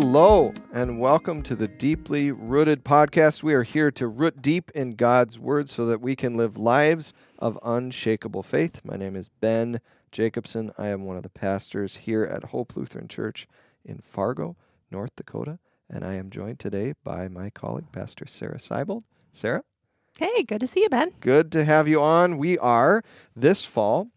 Hello, and welcome to the Deeply Rooted podcast. We are here to root deep in God's Word so that we can live lives of unshakable faith. My name is Ben Jacobson. I am one of the pastors here at Hope Lutheran Church in Fargo, North Dakota, and I am joined today by my colleague, Pastor Sarah Seibold. Sarah? Hey, good to see you, Ben. Good to have you on. We are this fall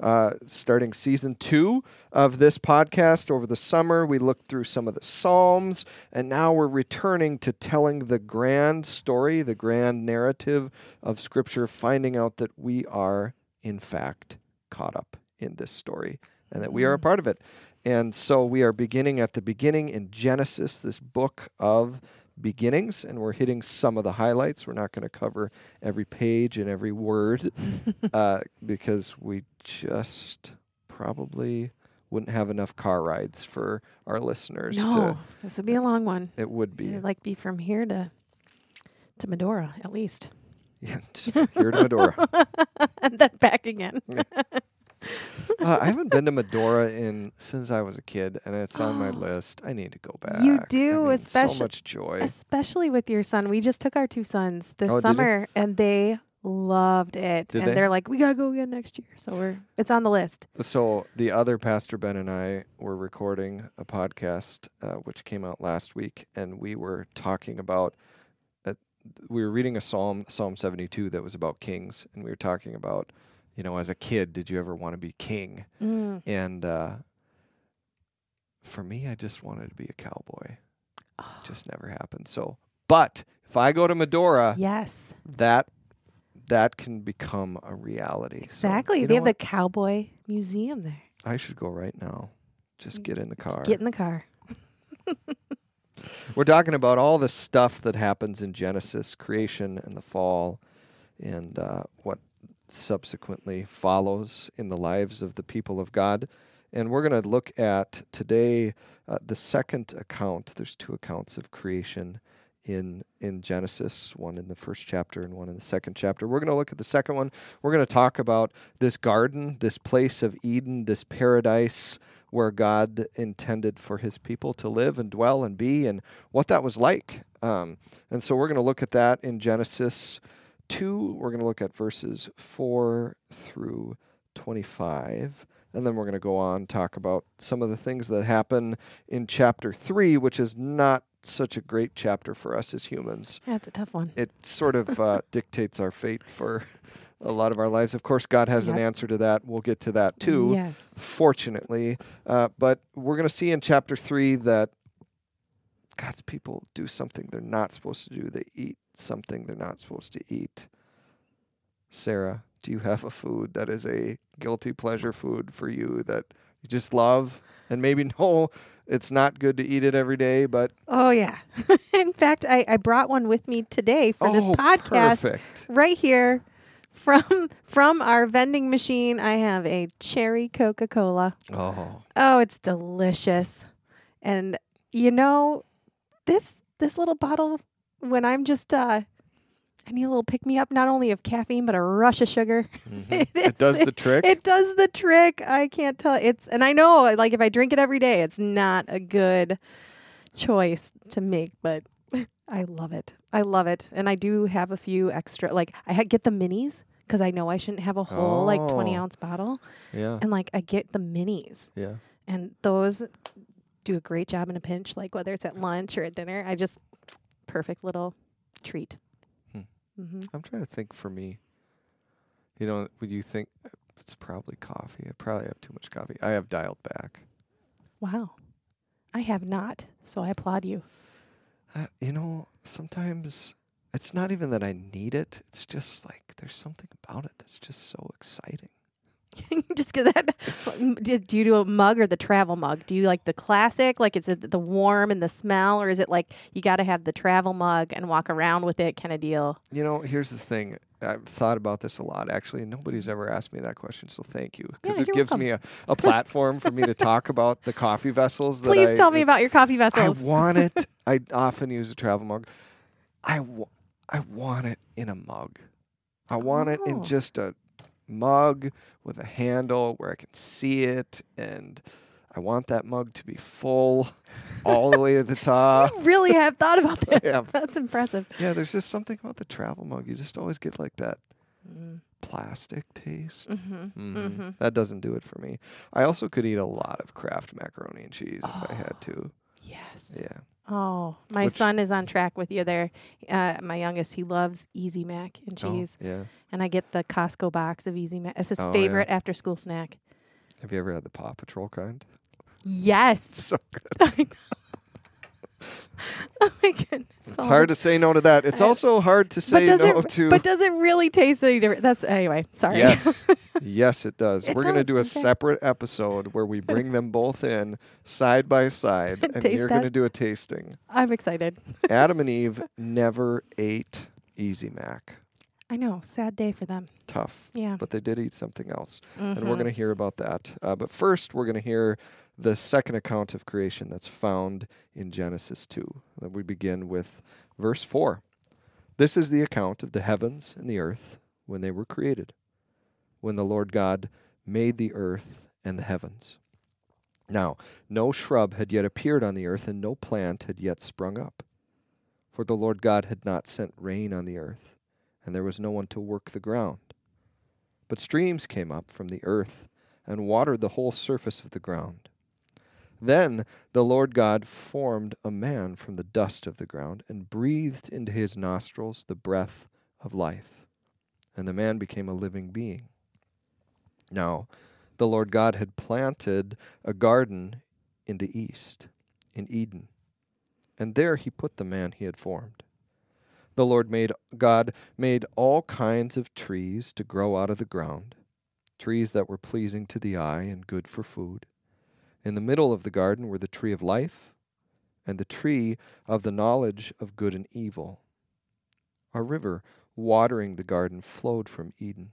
uh, starting season two of this podcast over the summer. We looked through some of the Psalms, and now we're returning to telling the grand story, the grand narrative of Scripture, finding out that we are, in fact, caught up in this story and that we are a part of it. And so we are beginning at the beginning in Genesis, this book of beginnings, and we're hitting some of the highlights. We're not going to cover every page and every word uh, because we just probably wouldn't have enough car rides for our listeners. No, to, this would be a long one. it would be It'd like be from here to to Medora at least, yeah, here to Medora. and then back again. Uh, I haven't been to Medora in since I was a kid, and it's on my list. I need to go back. You I do, mean, especially- so much joy. Especially with your son. We just took our two sons this Oh, summer, and they loved it. Did and they? they're like, "We gotta go again next year." So we're it's on the list. So the other pastor Ben and I were recording a podcast uh, which came out last week, and we were talking about. Uh, we were reading a psalm, Psalm seventy-two, that was about kings, and we were talking about, you know, as a kid, did you ever want to be king? Mm. And uh, for me, I just wanted to be a cowboy. Oh, Just never happened. So, but if I go to Medora, yes, that that can become a reality. Exactly. you they have the cowboy museum there. I should go right now. Just get in the car. Get in the car. We're talking about all the stuff that happens in Genesis, creation and the fall, and uh, what subsequently follows in the lives of the people of God. And we're going to look at today uh, the second account. There's two accounts of creation in in Genesis, one in the first chapter and one in the second chapter. We're going to look at the second one. We're going to talk about this garden, this place of Eden, this paradise where God intended for his people to live and dwell and be, and what that was like. Um, and so we're going to look at that in Genesis 2. We're going to look at verses 4 through 25. And then we're going to go on talk about some of the things that happen in chapter 3, which is not such a great chapter for us as humans. That's a tough one. It sort of uh, dictates our fate for a lot of our lives. Of course, God has an answer to that. We'll get to that too Yes. fortunately. Uh, but we're going to see in chapter three that God's people do something they're not supposed to do. They eat something they're not supposed to eat. Sarah, do you have a food that is a guilty pleasure food for you that you just love? And maybe no, it's not good to eat it every day, but Oh yeah. In fact, I, I brought one with me today for this oh, podcast. perfect. Right here from from our vending machine, I have a cherry Coca-Cola. Oh, Oh, it's delicious. And you know, this this little bottle when I'm just uh I need a little pick me up not only of caffeine but a rush of sugar. mhm. It it is- does the trick. It does the trick. I can't tell. It's and I know like if I drink it every day, it's not a good choice to make, but I love it. I love it, and I do have a few extra. Like I get the minis because I know I shouldn't have a whole like 20 ounce bottle, yeah, and like I get the minis, yeah. and those do a great job in a pinch. Like whether it's at lunch or at dinner, I just perfect little treat. Hmm. hmm I'm trying to think for me. You know, would you think it's probably coffee? I probably have too much coffee. I have dialed back. Wow, I have not, so I applaud you. Uh, you know, sometimes it's not even that I need it. It's just like there's something about it that's just so exciting. just get that. Do, do you do a mug or the travel mug? Do you like the classic, like it's the warm and the smell, or is it like you got to have the travel mug and walk around with it kind of deal? You know, here's the thing. I've thought about this a lot actually. and Nobody's ever asked me that question, so thank you because Yeah, it gives welcome. me a, a platform for me to talk about the coffee vessels. That Please I, tell me about your coffee vessels. I want it. I often use a travel mug. I, I want it in a mug. I want it Oh. in just a mug with a handle where I can see it, and I want that mug to be full all the way to the top. you really have thought about this. Yeah. That's impressive. Yeah, there's just something about the travel mug. You just always get like that Mm. plastic taste. Mm-hmm. Mhm. Mhm. That doesn't do it for me. I also could eat a lot of Kraft macaroni and cheese if I had to. Yes. Yeah. Oh, my Which- son is on track with you there. Uh, my youngest, he loves Easy Mac and Oh, cheese, yeah. and I get the Costco box of Easy Mac. It's his Oh, yeah. favorite after school snack. Have you ever had the Paw Patrol kind? Yes. So I know. oh my goodness. it's hard to say no to that. It's also hard to say no it, to. But does it really taste any different? That's anyway. Sorry. Yes. yes, it does. It We're going to do a okay. separate episode where we bring them both in side by side and Taste you're going to do a tasting. I'm excited. Adam and Eve never ate Easy Mac. I know. Sad day for them. Tough. Yeah. But they did eat something else. and we're Mhm. going to hear about that. Uh, but first, we're going to hear the second account of creation that's found in Genesis 2. And we begin with verse 4. This is the account of the heavens and the earth when they were created, when the Lord God made the earth and the heavens. Now, no shrub had yet appeared on the earth, and no plant had yet sprung up. For the Lord God had not sent rain on the earth, and there was no one to work the ground. But streams came up from the earth and watered the whole surface of the ground. Then the Lord God formed a man from the dust of the ground and breathed into his nostrils the breath of life, and the man became a living being. Now, the Lord God had planted a garden in the east, in Eden, and there he put the man he had formed. The Lord made God made all kinds of trees to grow out of the ground, trees that were pleasing to the eye and good for food. In the middle of the garden were the tree of life and the tree of the knowledge of good and evil. A river watering the garden flowed from Eden.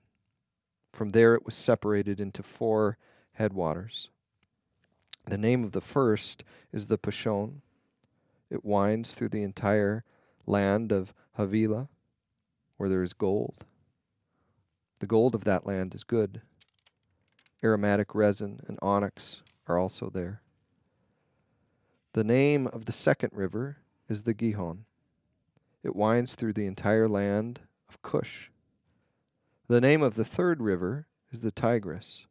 From there it was separated into four headwaters. The name of the first is the Pishon. It winds through the entire land of Havilah, where there is gold. The gold of that land is good. Aromatic resin and onyx are also there. The name of the second river is the Gihon. It winds through the entire land of Cush. The name of the third river is the Tigris.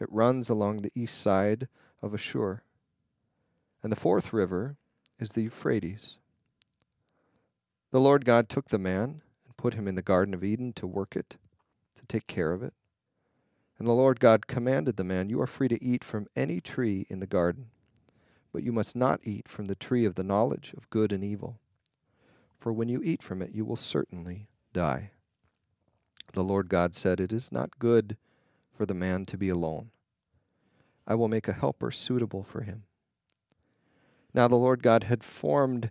It runs along the east side of Ashur. And the fourth river is the Euphrates. The Lord God took the man and put him in the Garden of Eden to work it, to take care of it. And the Lord God commanded the man, You are free to eat from any tree in the garden, but you must not eat from the tree of the knowledge of good and evil. For when you eat from it, you will certainly die. The Lord God said, It is not good for the man to be alone. I will make a helper suitable for him. Now the Lord God had formed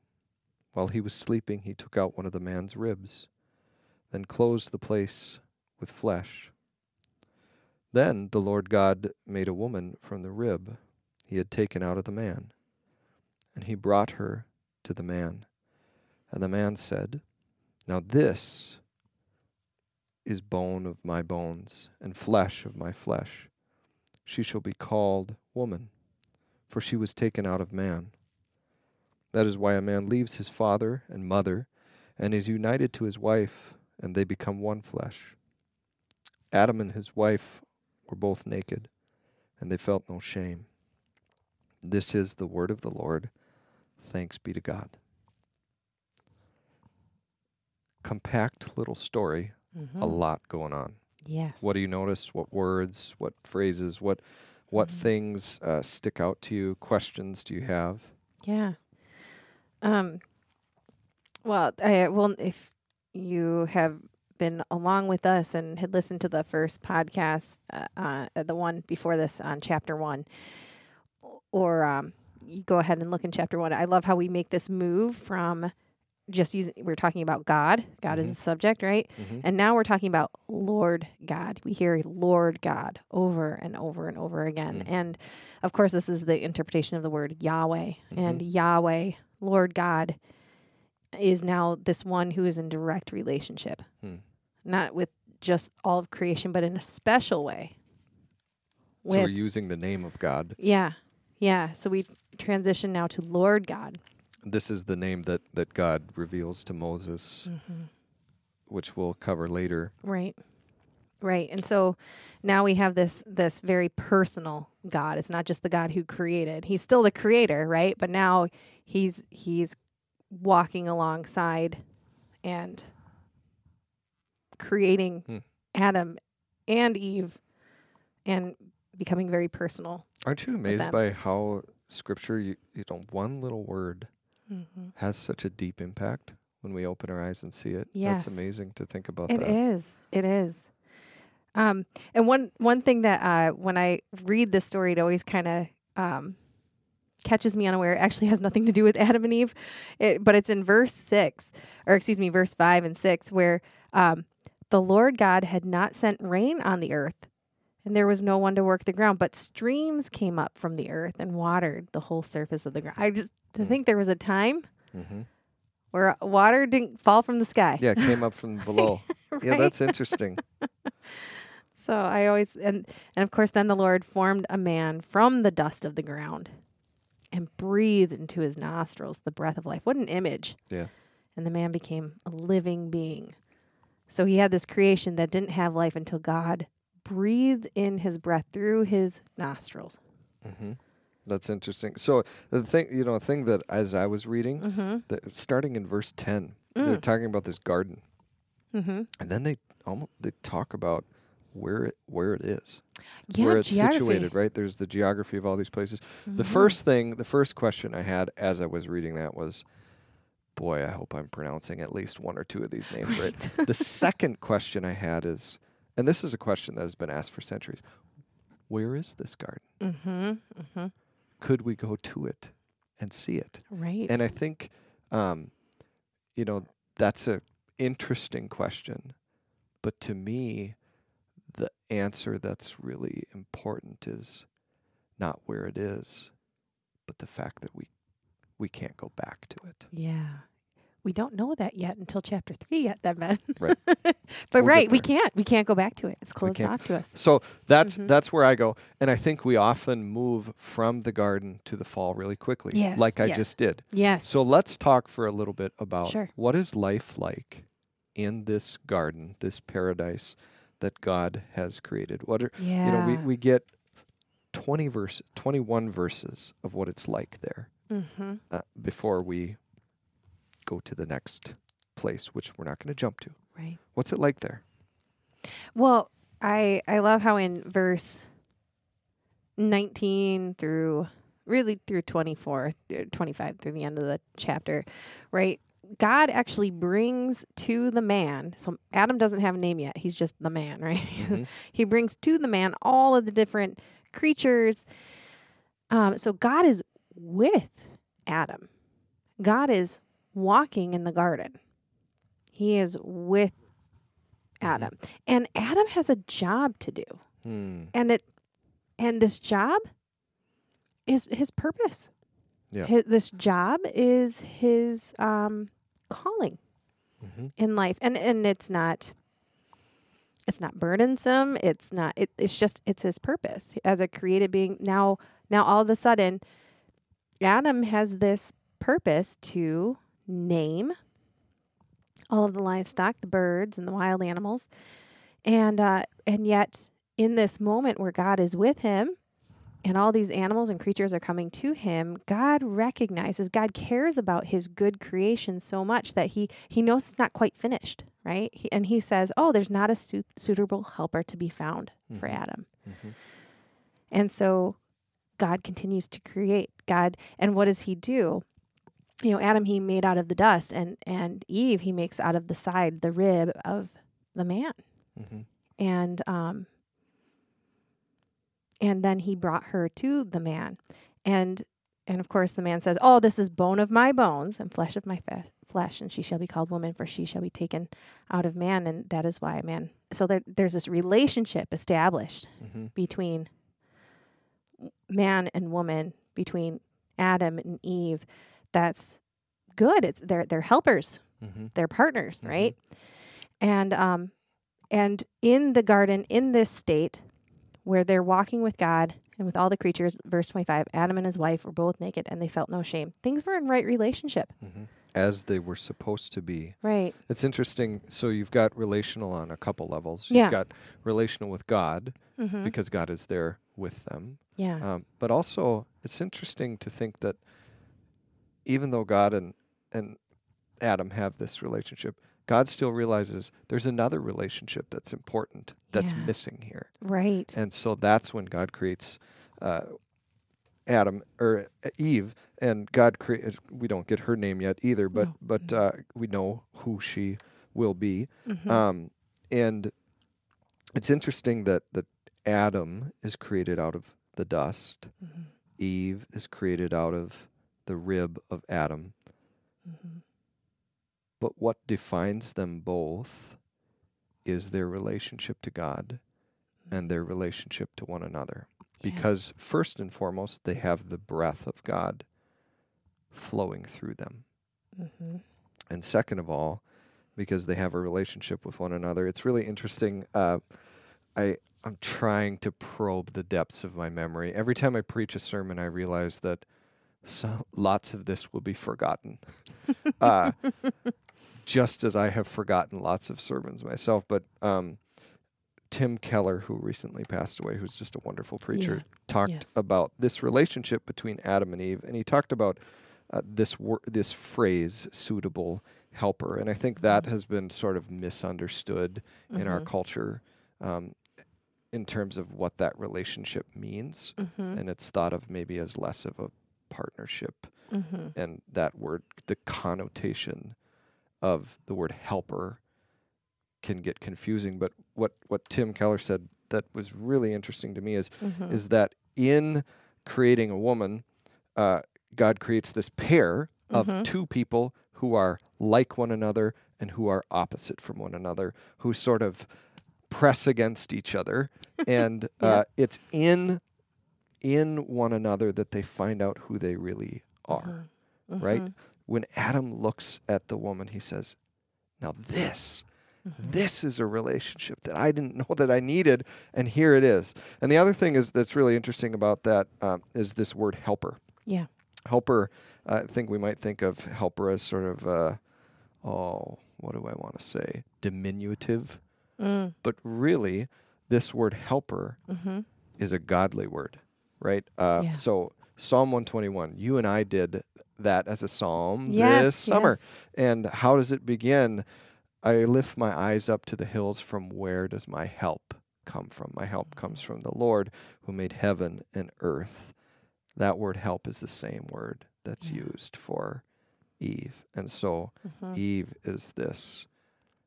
While he was sleeping, he took out one of the man's ribs, then closed the place with flesh. Then the Lord God made a woman from the rib he had taken out of the man, and he brought her to the man. And the man said, Now this is bone of my bones and flesh of my flesh. She shall be called woman, for she was taken out of man. That is why a man leaves his father and mother and is united to his wife, and they become one flesh. Adam and his wife were both naked, and they felt no shame. This is the word of the Lord. Thanks be to God. Compact little story, Mhm. a lot going on. Yes. What do you notice? What words? What phrases? What what Mhm. things uh, stick out to you? Questions do you have? Yeah. Um. Well, I well, if you have been along with us and had listened to the first podcast, uh, uh, the one before this on chapter one, or um, you go ahead and look in chapter one. I love how we make this move from just using. We're talking about God. God is Mhm. the subject, right? Mhm. And now we're talking about Lord God. We hear Lord God over and over and over again. Mm. And of course, this is the interpretation of the word Yahweh. And Yahweh, Lord God, is now this one who is in direct relationship, Hmm. not with just all of creation, but in a special way. So we're using the name of God. yeah, yeah. So we transition now to Lord God. This is the name that, that God reveals to Moses, Mm-hmm. which we'll cover later. Right. Right. And so now we have this this very personal God. It's not just the God who created. He's still the creator, right? But now he's he's walking alongside and creating Hmm. Adam and Eve and becoming very personal. Aren't you amazed by how scripture, you, you know, one little word Mm-hmm. has such a deep impact when we open our eyes and see it? Yes. That's amazing to think about It that. is. It is. Um, and one one thing that uh, when I read this story, it always kind of um, catches me unaware. It actually has nothing to do with Adam and Eve, it, but it's in verse six, or excuse me, verse five and six, where um, the Lord God had not sent rain on the earth, and there was no one to work the ground, but streams came up from the earth and watered the whole surface of the ground. I just to Mm. think there was a time hmm where water didn't fall from the sky. Yeah, it came up from below. Yeah, that's interesting. So I always and and of course then the Lord formed a man from the dust of the ground and breathed into his nostrils the breath of life. What an image. Yeah. And the man became a living being. So he had this creation that didn't have life until God breathed in his breath through his nostrils. hmm That's interesting. So the thing, you know, a thing that as I was reading, Mm-hmm. that starting in verse ten, they're Mm. talking about this garden, Mm-hmm. and then they almost they talk about where it where it is, Yeah, where it's geography. situated. Right? There's the geography of all these places. The Mhm. first thing, the first question I had as I was reading that was, "Boy, I hope I'm pronouncing at least one or two of these names right." the second question I had is, and this is a question that has been asked for centuries: Where is this garden? Mm-hmm. Mm-hmm. Could we go to it and see it? Right. And I think, um, you know, that's a interesting question. But to me, the answer that's really important is not where it is, but the fact that we we can't go back to it. yeah. We don't know that yet until chapter three yet, then Ben. Right. but We'll right, we can't. We can't go back to it. It's closed off to us. So that's Mhm. that's where I go, and I think we often move from the garden to the fall really quickly, Yes, like I yes. just did. Yes. So let's talk for a little bit about Sure. what is life like in this garden, this paradise that God has created. What are yeah. you know, we, we get 20 verse 21 verses of what it's like there mm-hmm. uh, before we go to the next place, which we're not going to jump to. Right. What's it like there? Well, I I love how in verse 19 through really through 24 through 25 through the end of the chapter, right? God actually brings to the man. So Adam doesn't have a name yet. He's just the man, right? Mhm. he brings to the man all of the different creatures. Um, so God is with Adam. God is walking in the garden. He is with Adam. And Adam has a job to do. Hmm. And it and this job is his purpose. Yeah. Hi- this job is his um calling hmm in life. And and it's not it's not burdensome. It's not it, it's just it's his purpose as a created being. Now now all of a sudden Adam has this purpose to name all of the livestock, the birds and the wild animals. And uh and yet in this moment where God is with him and all these animals and creatures are coming to him, God recognizes, God cares about his good creation so much that he he knows it's not quite finished, right? He, and he says, "Oh, there's not a su- suitable helper to be found for Mhm. Adam." hmm And so God continues to create. God, and what does he do? You know, Adam he made out of the dust and and Eve he makes out of the side, the rib of the man. hmm And um and then he brought her to the man. and and of course the man says, "Oh, this is bone of my bones and flesh of my fe- flesh, and she shall be called woman, for she shall be taken out of man, and that is why man." So there, there's this relationship established Mm-hmm. between man and woman, between Adam and Eve. That's good. It's they're they're helpers Mm-hmm. they're partners, Mhm. right? And um and in the garden in this state where they're walking with God and with all the creatures, verse 25, Adam and his wife were both naked and they felt no shame. Things were in right relationship. Mm-hmm. As they were supposed to be. Right. It's interesting. So you've got relational on a couple levels. Yeah. You've got relational with God Mhm. because God is there with them. Yeah. Um, but also, it's interesting to think that even though God and and Adam have this relationship, God still realizes there's another relationship that's important that's Yeah. missing here, right. and so that's when God creates uh, Adam or uh, Eve, and God creates. We don't get her name yet either, but No. but uh, we know who she will be. Mhm. Um, and it's interesting that that Adam is created out of the dust. Mhm. Eve is created out of the rib of Adam. Mhm. But what defines them both is their relationship to God and their relationship to one another. Yeah. Because first and foremost, they have the breath of God flowing through them. Mhm. and second of all, because they have a relationship with one another. It's really interesting. Uh, I I'm trying to probe the depths of my memory. Every time I preach a sermon, I realize that so, lots of this will be forgotten. uh, just as I have forgotten lots of sermons myself. But um, Tim Keller, who recently passed away, who's just a wonderful preacher, Yeah. talked Yes. about this relationship between Adam and Eve, and he talked about uh, this wor- this phrase "suitable helper," and I think that Mhm. has been sort of misunderstood in our Mhm. culture um, in terms of what that relationship means, Mhm. and it's thought of maybe as less of a partnership, Mhm. and that word, the connotation of the word helper, can get confusing. But what what Tim Keller said that was really interesting to me is Mhm. is that in creating a woman, uh, God creates this pair of Mhm. two people who are like one another and who are opposite from one another, who sort of press against each other, and uh, it's in in one another that they find out who they really are. Mhm. right? When Adam looks at the woman, he says, "Now this." Mhm. This is a relationship that I didn't know that I needed, and here it is. And the other thing is that's really interesting about that um, is this word helper. Yeah. Helper. I think we might think of helper as sort of, uh, oh, what do I want to say? Diminutive. Mm. But really, this word helper Mhm. is a godly word, right? Uh, Yeah. So Psalm 121, you and I did that as a psalm Yes, this summer. yes. And how does it begin? I lift my eyes up to the hills. From where does my help come from? My help comes from the Lord who made heaven and earth. That word help is the same word that's Yeah. used for Eve. And so Mhm. Eve is this,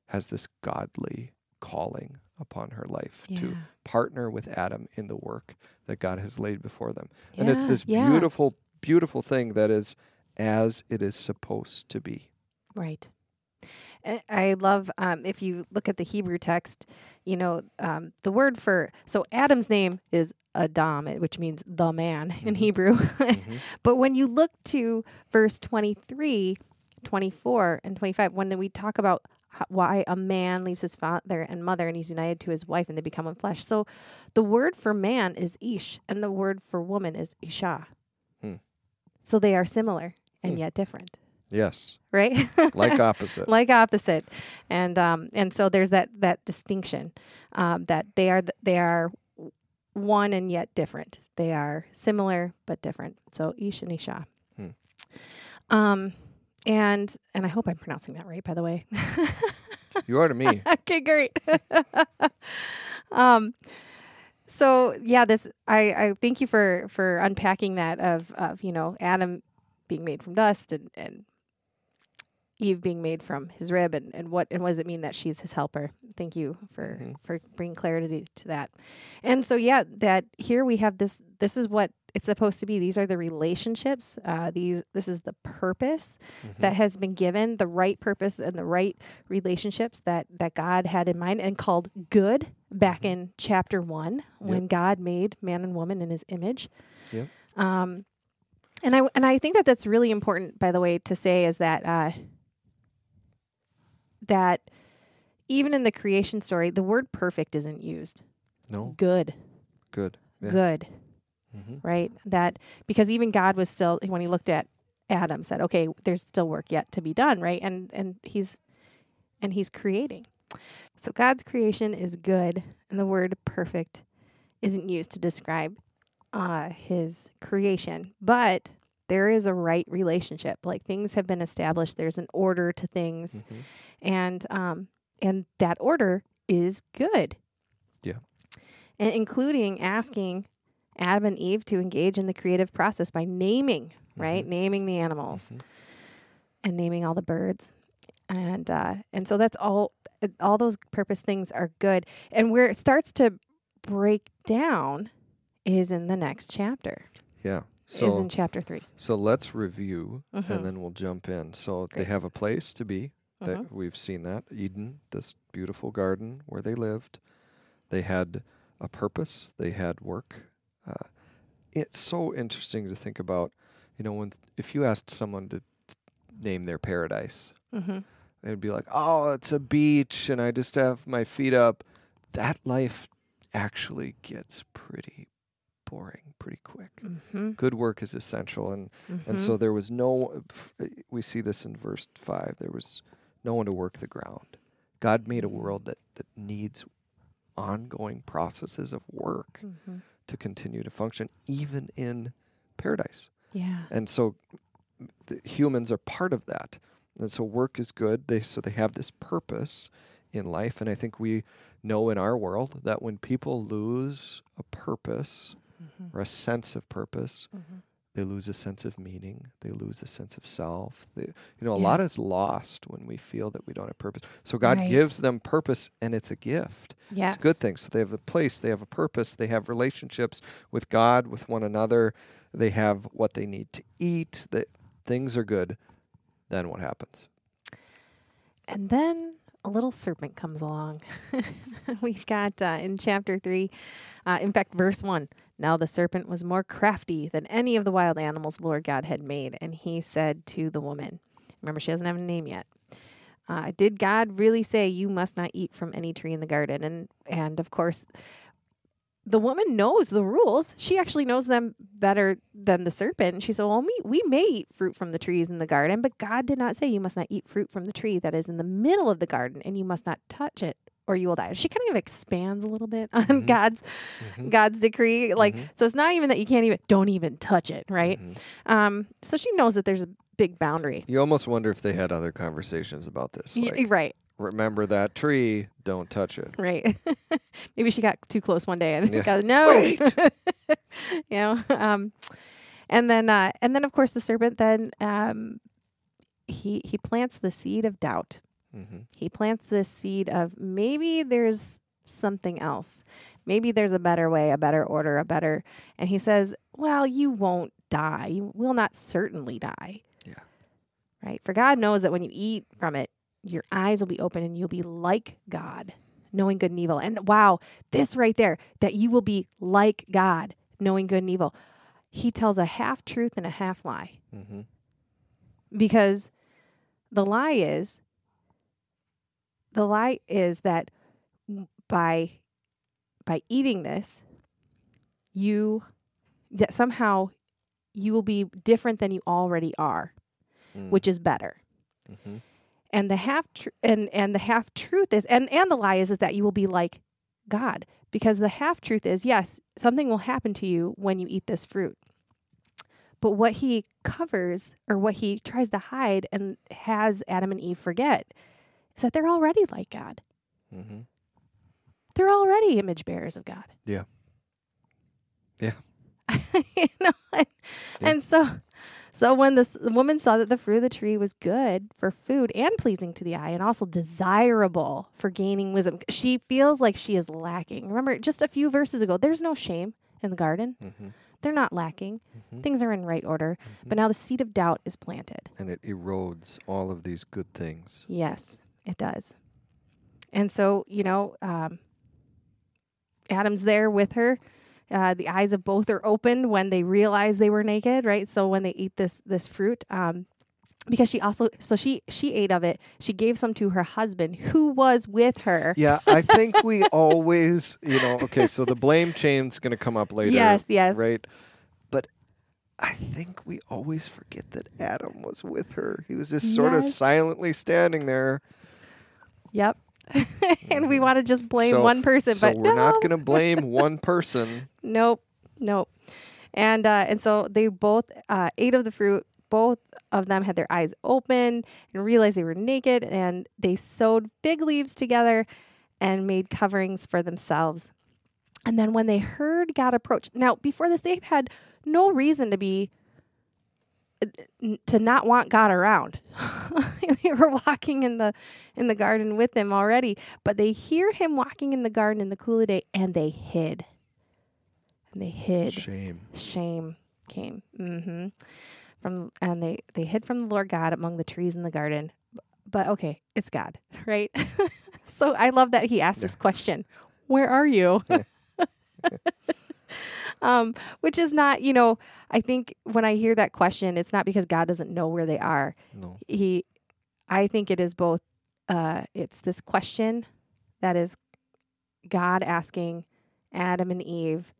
has this godly calling upon her life to partner with Adam in the work that God has laid before them. And it's this yeah. beautiful, beautiful thing that is as it is supposed to be. Right. I- love um, if you look at the Hebrew text, you know, um, the word for so Adam's name is Adam, which means the man in Mhm. Hebrew. Mhm. but when you look to verse 23, 24, and 25, when we talk about why a man leaves his father and mother and he's united to his wife and they become one flesh. So the word for man is ish and the word for woman is isha. Hmm. So they are similar and Hmm. yet different, Yes, right? like opposite. like opposite and um and so there's that that distinction um that they are th- they are one and yet different they are similar but different so ish and isha Hmm. um and and i hope i'm pronouncing that right by the way you are to me. okay great um so yeah this i i thank you for for unpacking that of of you know adam being made from dust and and eve being made from his rib and and what and what does it mean that she's his helper thank you for Mhm. for bringing clarity to that and so yeah that here we have this this is what it's supposed to be. These are the relationships. Uh, these this is the purpose Mm-hmm. that has been given, the right purpose and the right relationships that that God had in mind and called good back Mm-hmm. in chapter one when God made man and woman in His image. Yep. Um, and I and I think that that's really important, by the way, to say is that uh, that even in the creation story, the word perfect isn't used. No, Good, good. Yeah. good, hmm right? That because even God was still when he looked at Adam said, "Okay, there's still work yet to be done," right? And and he's and he's creating. So God's creation is good, and the word perfect isn't used to describe uh, his creation, but there is a right relationship. Like things have been established. There's an order to things, hmm and um, and that order is good. Yeah. and including asking Adam and Eve to engage in the creative process by naming, right, naming the animals Mhm. and naming all the birds, and uh, and so that's all. All those purpose things are good, and where it starts to break down is in the next chapter. Yeah. is So in chapter three. so let's review Mhm. and then we'll jump in. So they have a place to be. That Mhm. we've seen that Eden, this beautiful garden where they lived. They had a purpose. They had work. Uh, it's so interesting to think about. You know, when if you asked someone to name their paradise, Mm-hmm. they'd be like, "Oh, it's a beach, and I just have my feet up." That life actually gets pretty boring pretty quick. Mm-hmm. Good work is essential, and Mm-hmm. and so there was no. We see this in verse five. There was no one to work the ground. God made a Mhm. world that that needs ongoing processes of work mm-hmm. To continue to function, even in paradise. yeah, And so the humans are part of that. And so work is good. They so they have this purpose in life. And I think we know in our world that when people lose a purpose mm-hmm. or a sense of purpose, Mm-hmm. They lose a sense of meaning. They lose a sense of self. They, you know, a lot is lost when we feel that we don't have purpose. So God Right. gives them purpose, and it's a gift. yes, It's a good thing. So they have a place, they have a purpose, they have relationships with God, with one another. They have what they need to eat. That things are good. Then what happens? And then a little serpent comes along. We've got uh, in chapter three, uh, in fact, verse one. Now the serpent was more crafty than any of the wild animals the Lord God had made, and he said to the woman, "Remember, she doesn't have a name yet." Uh, did God really say you must not eat from any tree in the garden? And and of course, the woman knows the rules. She actually knows them better than the serpent. She said, Well, we, we may eat fruit from the trees in the garden, but God did not say you must not eat fruit from the tree that is in the middle of the garden, and you must not touch it or you will die. She kind of expands a little bit on Mhm. God's Mhm. God's decree. Like Mhm. so it's not even that you can't even don't even touch it, right? Mhm. Um so she knows that there's a big boundary. You almost wonder if they had other conversations about this. Like, right, remember that tree, don't touch it. right. Maybe she got too close one day and Yeah. got no. You know, um and then uh and then of course the serpent then um he he plants the seed of doubt. Hmm He plants this seed of maybe there's something else. Maybe there's a better way, a better order, a better. And he says, Well, you won't die. You will not certainly die. Yeah. Right? For God knows that when you eat from it, your eyes will be open and you'll be like God, knowing good and evil. And wow, this right there, that you will be like God, knowing good and evil. He tells a half truth and a half lie hmm because the lie is the lie is that by by eating this you that somehow you will be different than you already are Mm. which is better. Hmm and the half tr- and and the half truth is and and the lie is is that you will be like god because the half truth is yes something will happen to you when you eat this fruit. But what he covers or what he tries to hide and has adam and eve forget is that they're already like god hmm they're already image bearers of god Yeah. Yeah. you know and, Yeah. and so so when this, the woman saw that the fruit of the tree was good for food and pleasing to the eye and also desirable for gaining wisdom she feels like she is lacking remember just a few verses ago there's no shame in the garden hmm They're not lacking. Mhm. Things are in right order. But now the seed of doubt is planted. and it erodes all of these good things. Yes, it does. And so, you know, um, Adam's there with her. Uh, the eyes of both are opened when they realize they were naked, right? So when they eat this this fruit, um, because she also so she she ate of it. She gave some to her husband who was with her. Yeah, I think we always, you know, okay, so the blame chain's going to come up later. Yes, yes. Right. But I think we always forget that Adam was with her. He was just sort of silently standing there. Yep. and we want to just blame So- one person, So but we're no. not going to blame one person. Nope, nope. And uh, and so they both uh, ate of the fruit. Both of them had their eyes open and realized they were naked, and they sewed fig leaves together and made coverings for themselves. And then when they heard God approach, now before this, they had no reason to be to not want God around. they were walking in the in the garden with him already, but they hear him walking in the garden in the cool of day, and they hid. And they hid. Shame. shame came. Hmm from and they they hid from the lord god among the trees in the garden. But okay it's god right? So i love that he asked this question. Where are you um which is not you know i think when i hear that question it's not because god doesn't know where they are No. he i think it is both uh it's this question that is god asking adam and eve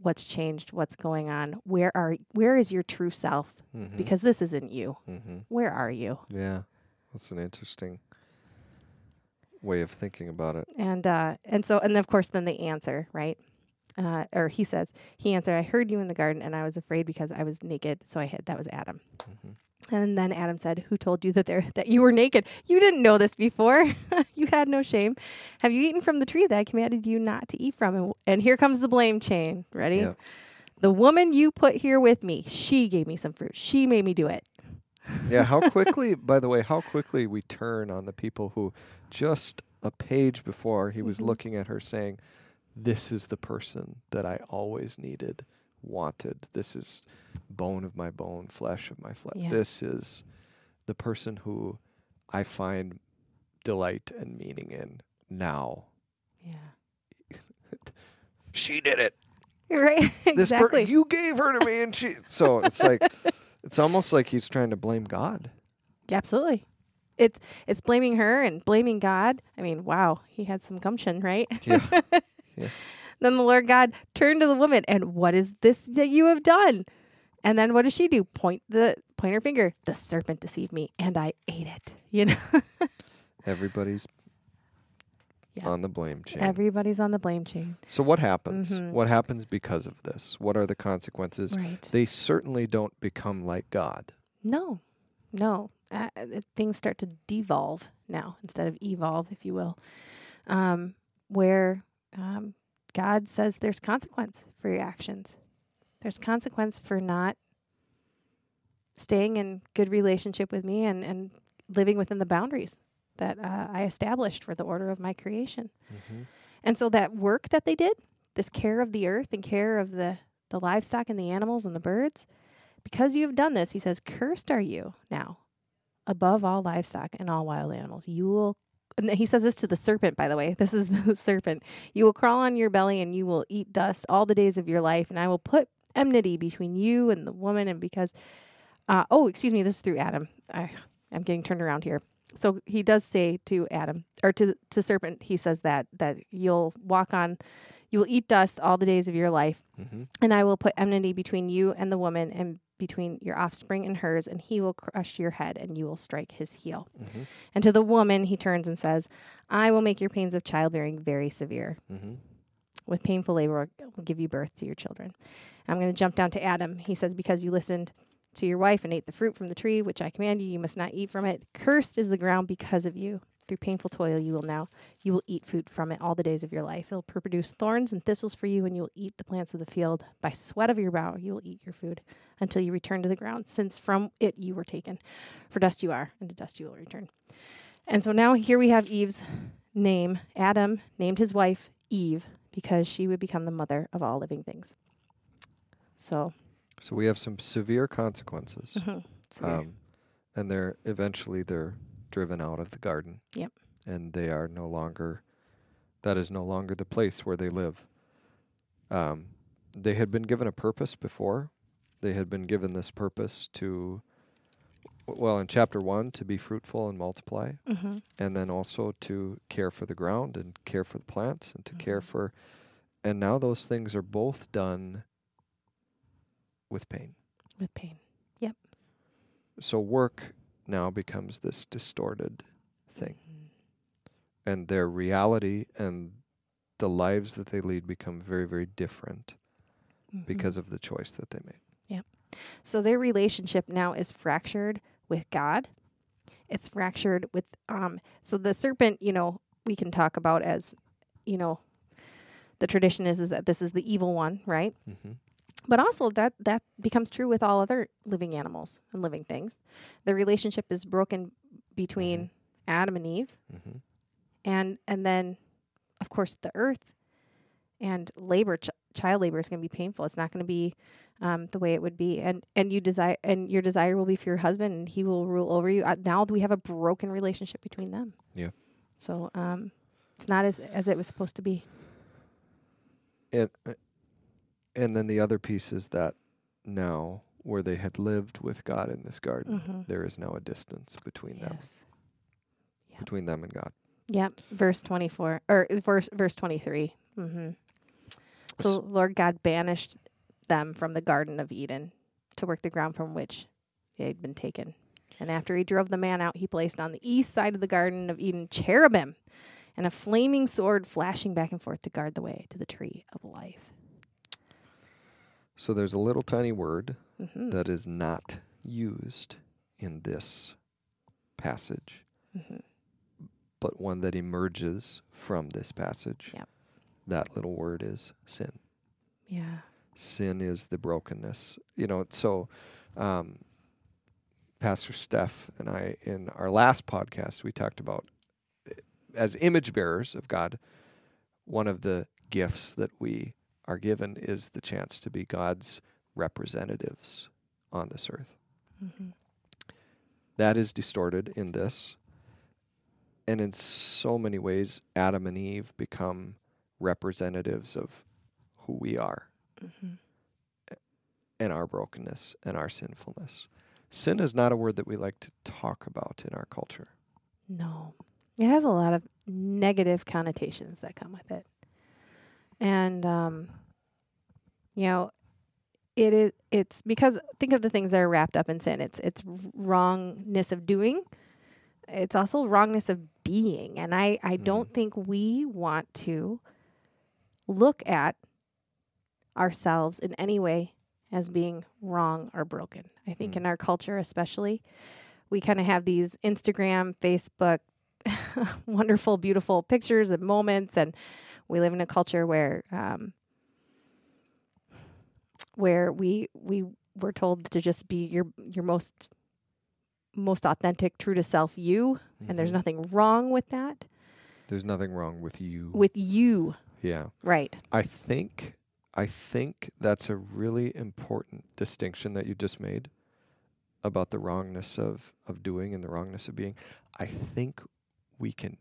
what's changed what's going on where are where is your true self Mhm. because this isn't you hmm where are you Yeah. That's an interesting way of thinking about it. and uh and so and of course then the answer right uh or he says he answered i heard you in the garden and i was afraid because i was naked. So i hid that was adam. Mhm. and then adam said who told you that there that you were naked? You didn't know this before. You had no shame. Have you eaten from the tree that i commanded you not to eat from? And, and here comes the blame chain. Ready? Yeah. the woman you put here with me she gave me some fruit. She made me do it. Yeah, how quickly, by the way, how quickly we turn on the people who just a page before he was Mhm. looking at her saying, This is the person that I always needed, wanted. This is bone of my bone, flesh of my flesh. This is the person who I find delight and meaning in now. yeah She did it. right This per- exactly you gave her to me and she so it's like it's almost like he's trying to blame God. Absolutely. It's it's blaming her and blaming God. I mean, wow, he had some gumption, right? Yeah. Then the Lord God turned to the woman and what is this that you have done? And then what does she do? Point the point her finger. The serpent deceived me and I ate it. You know? Everybody's Yeah. on the blame chain. Everybody's on the blame chain. so what happens? Mhm. What happens because of this? What are the consequences? Right. They certainly don't become like God. No. No. Uh, uh, things start to devolve now instead of evolve, if you will. Um, where um, God says there's consequence for your actions. There's consequence for not staying in good relationship with me and, and living within the boundaries that uh, I established for the order of my creation. And so that work that they did, this care of the earth and care of the, the livestock and the animals and the birds, because you have done this, he says, cursed are you now above all livestock and all wild animals. You will, and he says this to the serpent, by the way. This is the serpent. You will crawl on your belly and you will eat dust all the days of your life, and I will put enmity between you and the woman. And because, uh, oh, excuse me, this is through Adam. I, I'm getting turned around here. So he does say to Adam or to to serpent, he says that that you'll walk on, you will eat dust all the days of your life, Mm-hmm. and I will put enmity between you and the woman, and between your offspring and hers, and he will crush your head, and you will strike his heel. Mm-hmm. And to the woman, he turns and says, I will make your pains of childbearing very severe. Mm-hmm. With painful labor, I will give you birth to your children. I'm going to jump down to Adam. He says, Because you listened to your wife and ate the fruit from the tree, which I command you, you must not eat from it. Cursed is the ground because of you. Through painful toil, you will now, you will eat food from it all the days of your life. It will produce thorns and thistles for you, and you will eat the plants of the field. By sweat of your brow, you will eat your food until you return to the ground, since from it you were taken. For dust you are, and to dust you will return. And so now here we have Eve's name. Adam named his wife Eve because she would become the mother of all living things. So, So we have some severe consequences. mhm, severe. Um, and they're eventually they're driven out of the garden. Yep. And they are no longer that is no longer the place where they live. Um, they had been given a purpose before. They had been given this purpose to well, in chapter 1 to be fruitful and multiply hmm and then also to care for the ground and care for the plants and to care Mhm. for and now those things are both done with pain. With pain. Yep. So work now becomes this distorted thing. Mhm. and their reality and the lives that they lead become very, very different Mhm. because of the choice that they made. Yeah. So their relationship now is fractured with God. It's fractured with um so the serpent, you know, we can talk about as, you know, the tradition is is that this is the evil one, right? Mm-hmm. But also that that becomes true with all other living animals and living things. The relationship is broken between Adam and Eve Mm-hmm. and and then of course the earth. And labor ch- child labor is going to be painful. It's not going to be um, the way it would be. And and you desire and your desire will be for your husband and he will rule over you. Uh, now we have a broken relationship between them. Yeah. so um it's not as as it was supposed to be. And, uh, and then the other piece is that now, where they had lived with God in this garden, mm-hmm. there is now a distance between them, yes Yeah. between them and God. yep verse 24 or verse verse 23 mm-hmm. so lord god banished them from the garden of eden to work the ground from which they had been taken and after he drove the man out he placed on the east side of the garden of eden cherubim and a flaming sword flashing back and forth to guard the way to the tree of life So there's a little tiny word mm-hmm. that is not used in this passage, hmm but one that emerges from this passage. Yep. That little word is sin. yeah sin is the brokenness. You know, so um, Pastor Steph and I, in our last podcast, we talked about eh, as image bearers of God, one of the gifts that we are given is the chance to be God's representatives on this earth. hmm That is distorted in this. And in so many ways, Adam and Eve become representatives of who we are hmm and our brokenness and our sinfulness. Sin is not a word that we like to talk about in our culture. No. It has a lot of negative connotations that come with it. And um you know, it is it's because think of the things that are wrapped up in sin. It's it's wrongness of doing. It's also wrongness of being. And I I don't think we want to look at ourselves in any way as being wrong or broken. I think Mm. in our culture especially we kind of have these Instagram, Facebook, wonderful, beautiful pictures and moments, and we live in a culture where um, where we we were told to just be your your most most authentic, true to self you, and there's Mhm. nothing wrong with that. there's nothing wrong with you. With you, yeah. right? I think I think that's a really important distinction that you just made about the wrongness of of doing and the wrongness of being. I think we can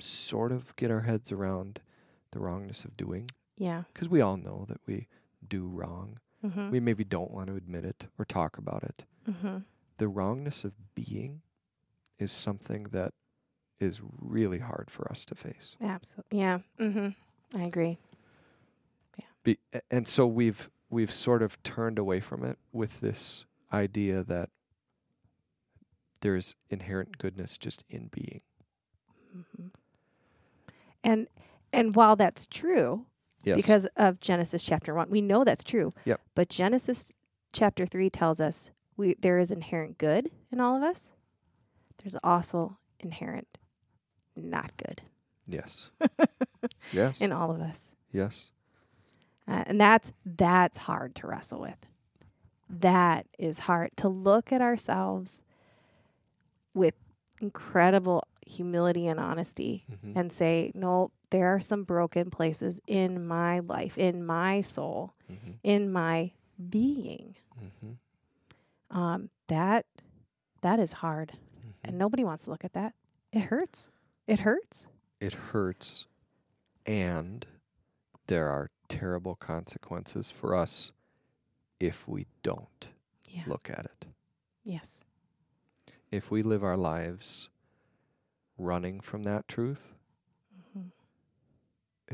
sort of get our heads around the wrongness of doing Yeah. because we all know that we do wrong. Mm-hmm. We maybe don't want to admit it or talk about it. mm-hmm. the wrongness of being is something that is really hard for us to face. Absolutely. Yeah. Mm-hmm. I agree. Be, a- and so we've we've sort of turned away from it with this idea that there's inherent goodness just in being. hmm And and while that's true, Yes. because of Genesis chapter one, we know that's true. Yep. But Genesis chapter three tells us we there is inherent good in all of us. There's also inherent not good yes. yes. in all of us, yes. uh, and that's that's hard to wrestle with. That is hard to look at ourselves with incredible humility and honesty Mhm. and say, no, there are some broken places in my life, in my soul, Mhm. in my being. Mm-hmm. Um, that that is hard, Mm-hmm. and nobody wants to look at that. It hurts. It hurts. it hurts and there are terrible consequences for us if we don't Yeah. look at it. Yes. If we live our lives running from that truth,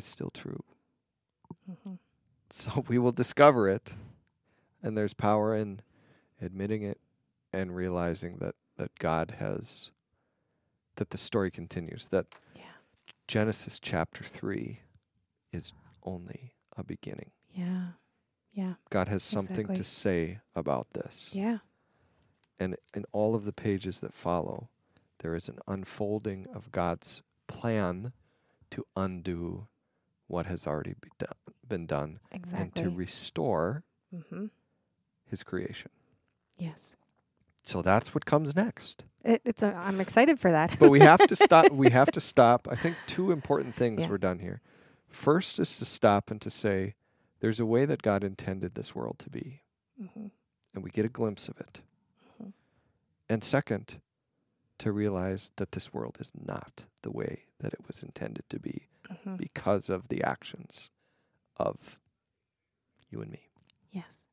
it's still true. hmm So we will discover it. And there's power in admitting it and realizing that, that God has, that the story continues, that Yeah. Genesis chapter 3 is only a beginning. Yeah. Yeah. God has something Exactly. to say about this. Yeah. And in all of the pages that follow, there is an unfolding of God's plan to undo what has already be do- been done Exactly. and to restore mm-hmm. his creation. Yes. So that's what comes next. It, it's. A, I'm excited for that. But we have to stop. We have to stop. I think two important things Yeah. were done here. First is to stop and to say, there's a way that God intended this world to be, hmm and we get a glimpse of it. Mhm. And second, to realize that this world is not the way that it was intended to be hmm because of the actions of you and me. Yes.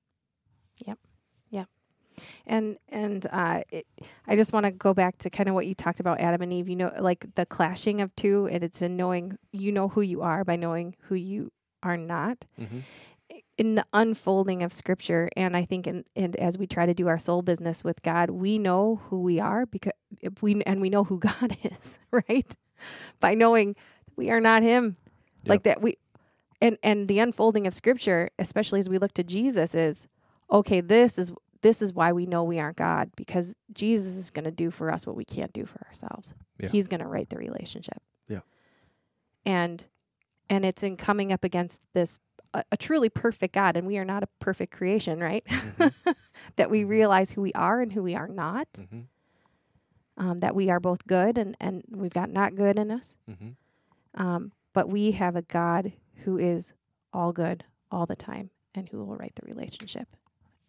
Yep. Yep. And and uh, it, I just want to go back to kind of what you talked about Adam and Eve. You know, like the clashing of two, and it's in knowing you know who you are by knowing who you are not. Mm-hmm. In the unfolding of Scripture, and I think, in, and as we try to do our soul business with God, we know who we are because if we and we know who God is, right? By knowing we are not Him, like that we and and the unfolding of scripture especially as we look to jesus is okay this is this is why we know we aren't god because jesus is going to do for us what we can't do for ourselves Yeah. he's going to right the relationship Yeah. and and it's in coming up against this a, a truly perfect god and we are not a perfect creation right Mhm. that we Mhm. realize who we are and who we are not Mm-hmm. um, that we are both good and and we've got not good in us Mm-hmm. Um, but we have a God who is all good all the time and who will right the relationship.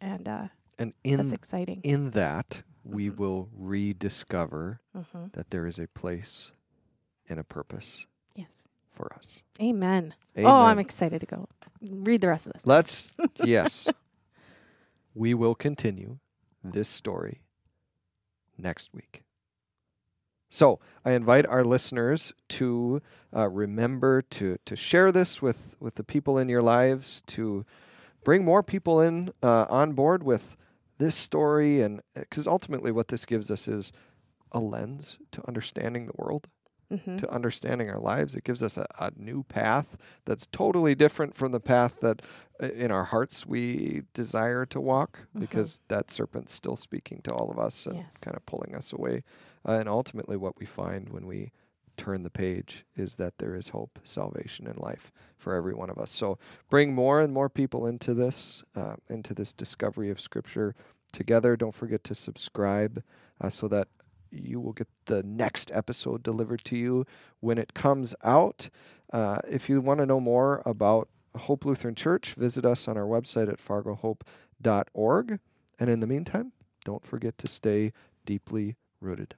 And uh, And in that's exciting. in that, we Mhm. will rediscover hmm that there is a place and a purpose Yes. for us. Amen. Amen. Oh, I'm excited to go read the rest of this. Let's, yes, we will continue this story next week. So I invite our listeners to uh, remember to to share this with with the people in your lives, to bring more people in uh, on board with this story, and because ultimately what this gives us is a lens to understanding the world hmm to understanding our lives. It gives us a, a new path that's totally different from the path that uh, in our hearts we desire to walk Mhm. because that serpent's still speaking to all of us and Yes. kind of pulling us away. Uh, and ultimately, what we find when we turn the page is that there is hope, salvation, and life for every one of us. So bring more and more people into this, uh, into this discovery of Scripture together. Don't forget to subscribe uh, so that you will get the next episode delivered to you when it comes out. Uh, if you want to know more about Hope Lutheran Church, visit us on our website at fargohope.org. And in the meantime, don't forget to stay deeply rooted.